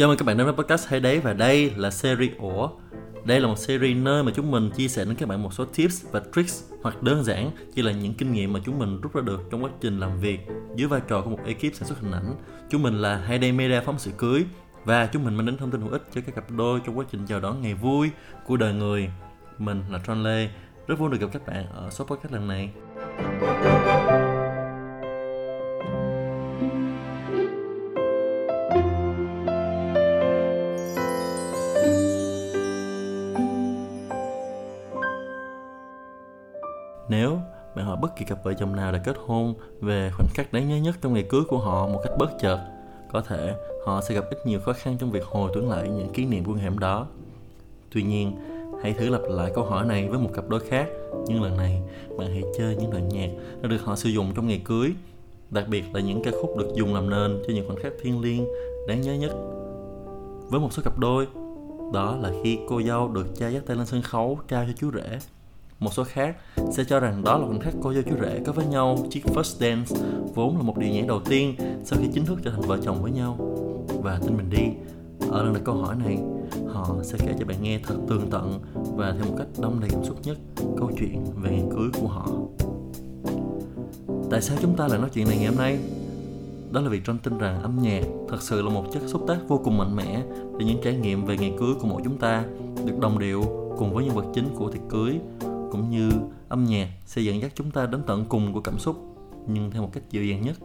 Chào mừng các bạn đến với podcast Hay Đấy và đây là series Ủa. Đây là một series nơi mà chúng mình chia sẻ đến các bạn một số tips và tricks hoặc đơn giản chỉ là những kinh nghiệm mà chúng mình rút ra được trong quá trình làm việc dưới vai trò của một ekip sản xuất hình ảnh. Chúng mình là Hay Đây Media phóng sự cưới và chúng mình mang đến thông tin hữu ích cho các cặp đôi trong quá trình chào đón ngày vui của đời người. Mình là Tron Lê, rất vui được gặp các bạn ở số podcast lần này. Cặp vợ chồng nào đã kết hôn về khoảnh khắc đáng nhớ nhất trong ngày cưới của họ một cách bất chợt, có thể họ sẽ gặp ít nhiều khó khăn trong việc hồi tưởng lại những kỷ niệm của hẻm đó. Tuy nhiên, hãy thử lặp lại câu hỏi này với một cặp đôi khác, nhưng lần này bạn hãy chơi những đoạn nhạc đã được họ sử dụng trong ngày cưới, đặc biệt là những ca khúc được dùng làm nền cho những khoảnh khắc thiêng liêng đáng nhớ nhất. Với một số cặp đôi, đó là khi cô dâu được cha dắt tay lên sân khấu trao cho chú rể một số khác sẽ cho rằng đó là khoảnh khắc cô dâu chú rể có với nhau chiếc first dance vốn là một điều nhảy đầu tiên sau khi chính thức trở thành vợ chồng với nhau. Và tin mình đi, ở lần đặt câu hỏi này, họ sẽ kể cho bạn nghe thật tường tận và theo một cách đông đầy cảm xúc nhất câu chuyện về ngày cưới của họ. Tại sao chúng ta lại nói chuyện này ngày hôm nay? Đó là vì John tin rằng âm nhạc thật sự là một chất xúc tác vô cùng mạnh mẽ để những trải nghiệm về ngày cưới của mỗi chúng ta được đồng điệu cùng với nhân vật chính của tiệc cưới cũng như âm nhạc sẽ dẫn dắt chúng ta đến tận cùng của cảm xúc nhưng theo một cách dịu dàng nhất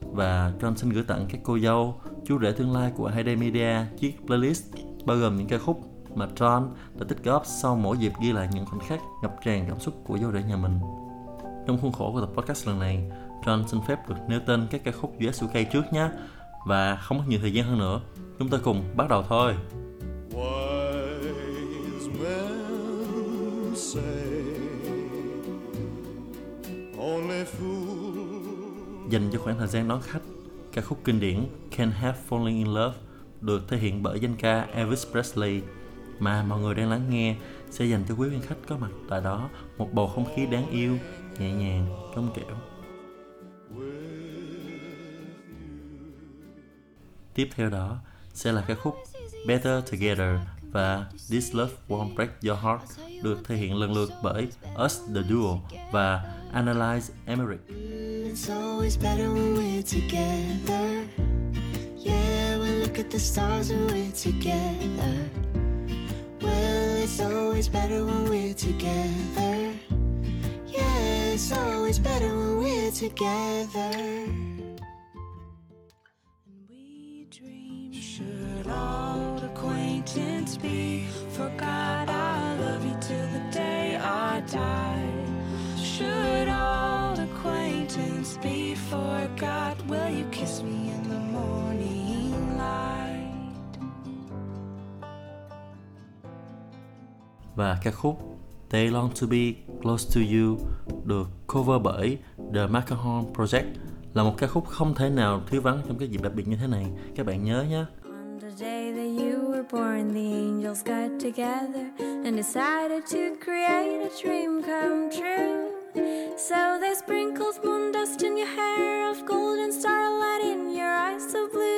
và John xin gửi tặng các cô dâu, chú rể tương lai của Hayday Media chiếc playlist bao gồm những ca khúc mà John đã tích góp sau mỗi dịp ghi lại những khoảnh khắc ngập tràn cảm xúc của dâu rể nhà mình. Trong khuôn khổ của tập podcast lần này, John xin phép được nêu tên các ca khúc US UK trước nhé và không mất nhiều thời gian hơn nữa. Chúng ta cùng bắt đầu thôi. Wise men say Dành cho khoảng thời gian đón khách, ca khúc kinh điển Can't Help Falling in Love được thể hiện bởi danh ca Elvis Presley mà mọi người đang lắng nghe sẽ dành cho quý vị khách có mặt tại đó một bầu không khí đáng yêu, nhẹ nhàng, trong trẻo. Tiếp theo đó sẽ là ca khúc Better Together và This Love Won't Break Your Heart được thể hiện lần lượt bởi Us The Duo và Analyze Emmerich. It's always better when we're together. Yeah, we look at the stars when we're together. Well, it's always better when we're together. Yeah, it's always better when we're together. And we dream, should old acquaintance be? Forgot I love you till the day I die. Should acquaintance be forgot? Will you kiss me in the morning light? và ca khúc They Long to Be Close to You được cover bởi The Macaron Project là một ca khúc không thể nào thiếu vắng trong cái dịp đặc biệt như thế này. Các bạn nhớ nhé. On the day that you were born, the angels got together and decided to create a dream come true. So they sprinkled moon dust in your hair of gold and starlight in your eyes of blue.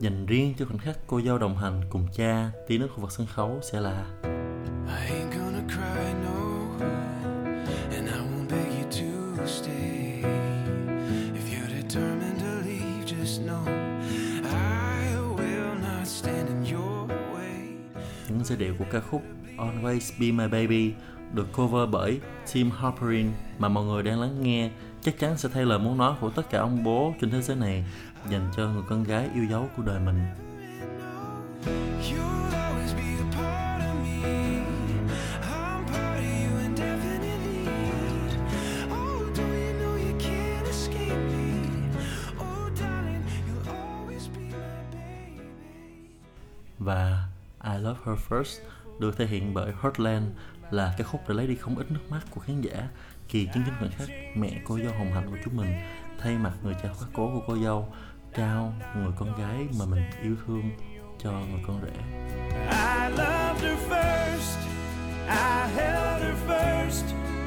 Dành riêng cho khoảnh khắc cô dâu đồng hành cùng cha tiến đến khu vực sân khấu sẽ là I ain't gonna cry, no, and I won't beg you to stay. If you're determined to leave, just know I will not stand in your way. những giai điệu của ca khúc Always Be My Baby được cover bởi Tim Harperin mà mọi người đang lắng nghe chắc chắn sẽ thay lời muốn nói của tất cả ông bố trên thế giới này dành cho người con gái yêu dấu của đời mình. Oh? Oh, và I Love Her First được thể hiện bởi Heartland là ca khúc đã lấy đi không ít nước mắt của khán giả khi chứng kiến khoảnh khắc mẹ cô dâu hồng hạnh của chúng mình thay mặt người cha khóa cố của cô dâu trao người con gái mà mình yêu thương cho người con rể. I loved her first. I held her first.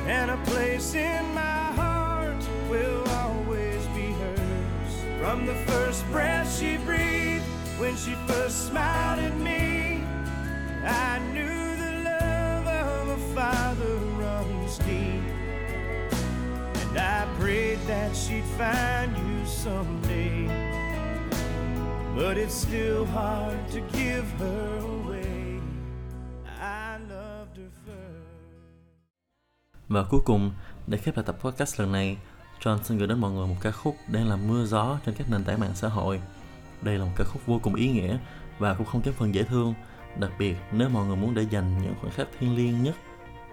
And a place in my heart will always be hers. From From the first breath she breathed, when she first smiled at me, I father runs deep. And I prayed that she'd find you someday. But it's still hard to give her away. I loved her first. Và cuối cùng, để khép lại tập podcast lần này, John xin gửi đến mọi người một ca khúc đang làm mưa gió trên các nền tảng mạng xã hội. Đây là một ca khúc vô cùng ý nghĩa và cũng không kém phần dễ thương, đặc biệt nếu mọi người muốn để dành những khoảnh khắc thiêng liêng nhất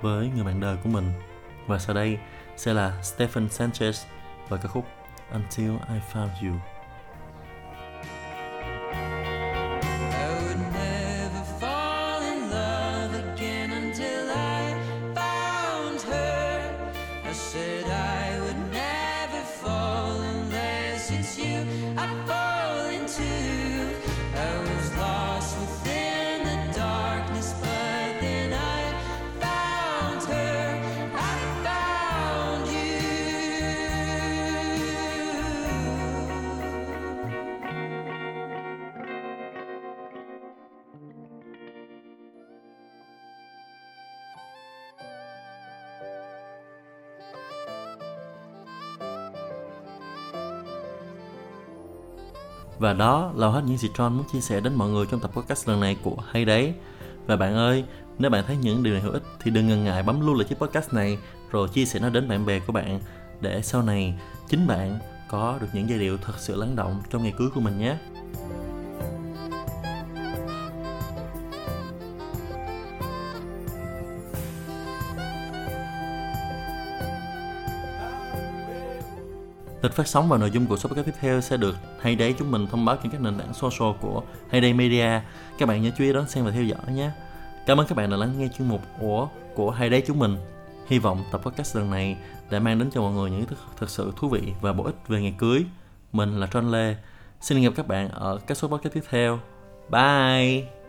với người bạn đời của mình. Và sau đây sẽ là Stephen Sanchez và ca khúc Until I Found You. Và đó là hết những gì John muốn chia sẻ đến mọi người trong tập podcast lần này của Hay Đấy. Và bạn ơi, nếu bạn thấy những điều này hữu ích thì đừng ngần ngại bấm lưu lại chiếc podcast này rồi chia sẻ nó đến bạn bè của bạn để sau này chính bạn có được những giai điệu thật sự lắng động trong ngày cưới của mình nhé. Lịch phát sóng và nội dung của số podcast tiếp theo sẽ được Hay Đấy chúng mình thông báo trên các nền tảng social của Hayday Media. Các bạn nhớ chú ý đón xem và theo dõi nhé. Cảm ơn các bạn đã lắng nghe chuyên mục của của Hay Đấy chúng mình. Hy vọng tập podcast lần này đã mang đến cho mọi người những thứ thật sự thú vị và bổ ích về ngày cưới. Mình là John Lê. Xin gặp các bạn ở các số podcast tiếp theo. Bye!